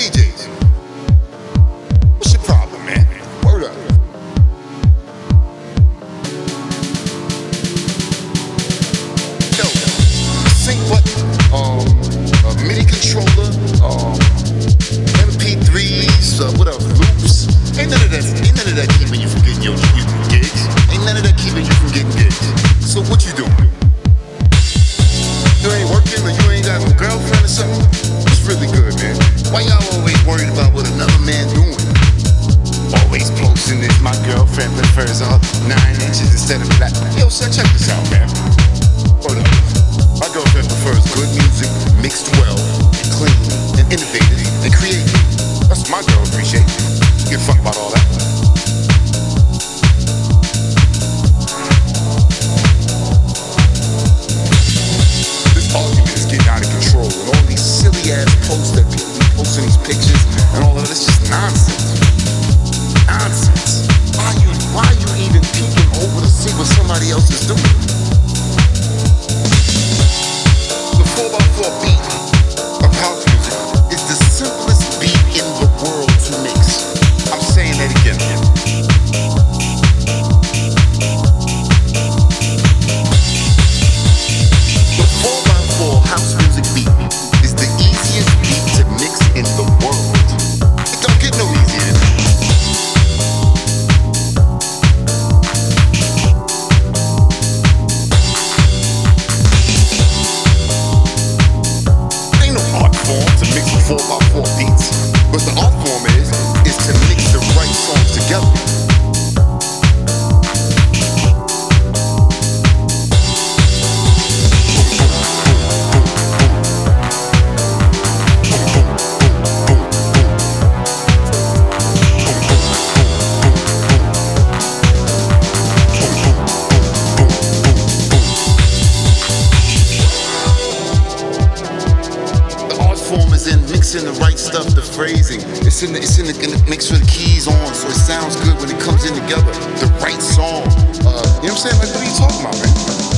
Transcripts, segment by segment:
DJs. What's your problem, man? Word up. Yo, sync what? Um, a MIDI controller, um, MP3s, uh, what else? Loops. Ain't none of that. Ain't none of that keeping you from getting your gigs. Ain't none of that keeping you from getting gigs. So what you doing? furs on nine inches instead of black. Yo, sir, check this out, man. Hold up. My girlfriend prefers good music mixed well, clean, and innovative, and creative. That's my girl appreciation. It's in the right stuff, the phrasing. It's in the it's in the, in the mix with the keys on so it sounds good when it comes in together. The right song. Uh, you know what I'm saying? Like what are you talking about, man?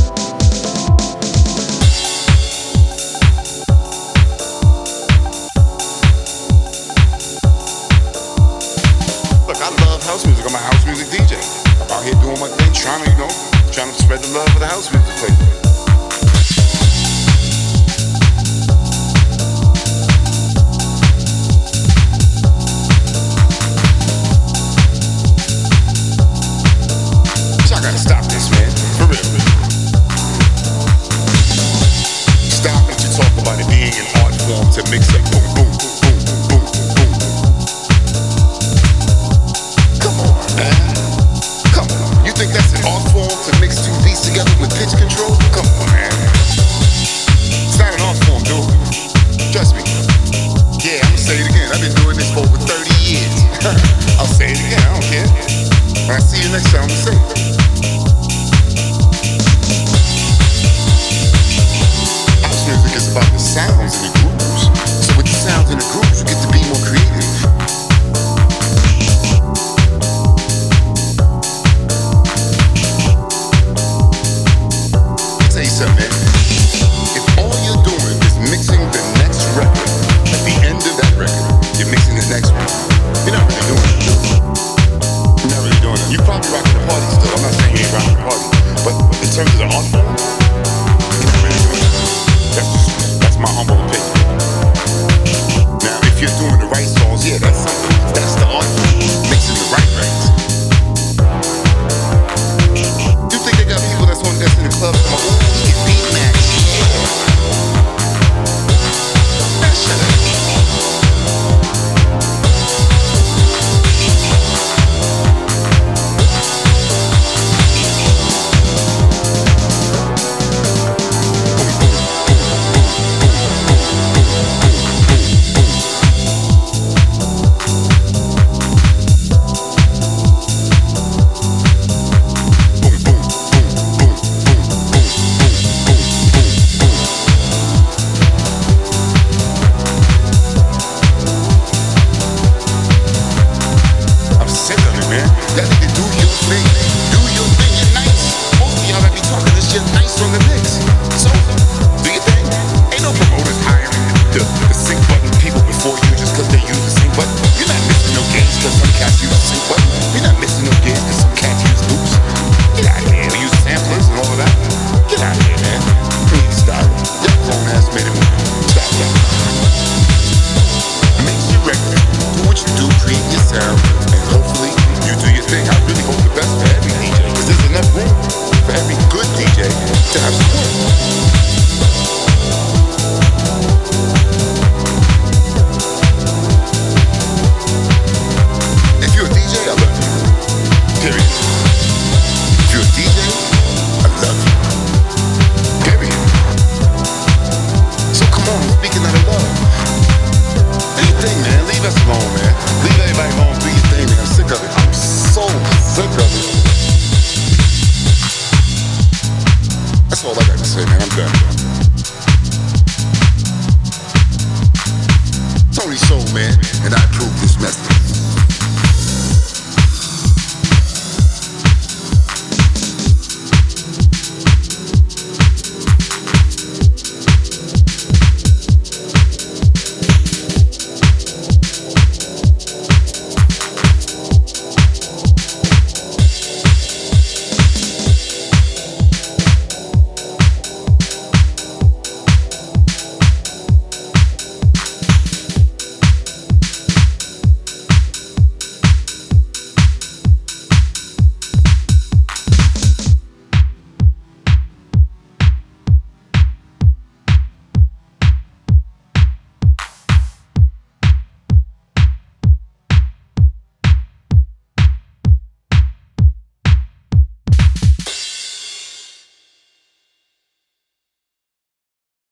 next time. rice balls, yeah, that's man. Do you? That's all I got to say, man. I'm done. Tony Soul, man, and I approve this message.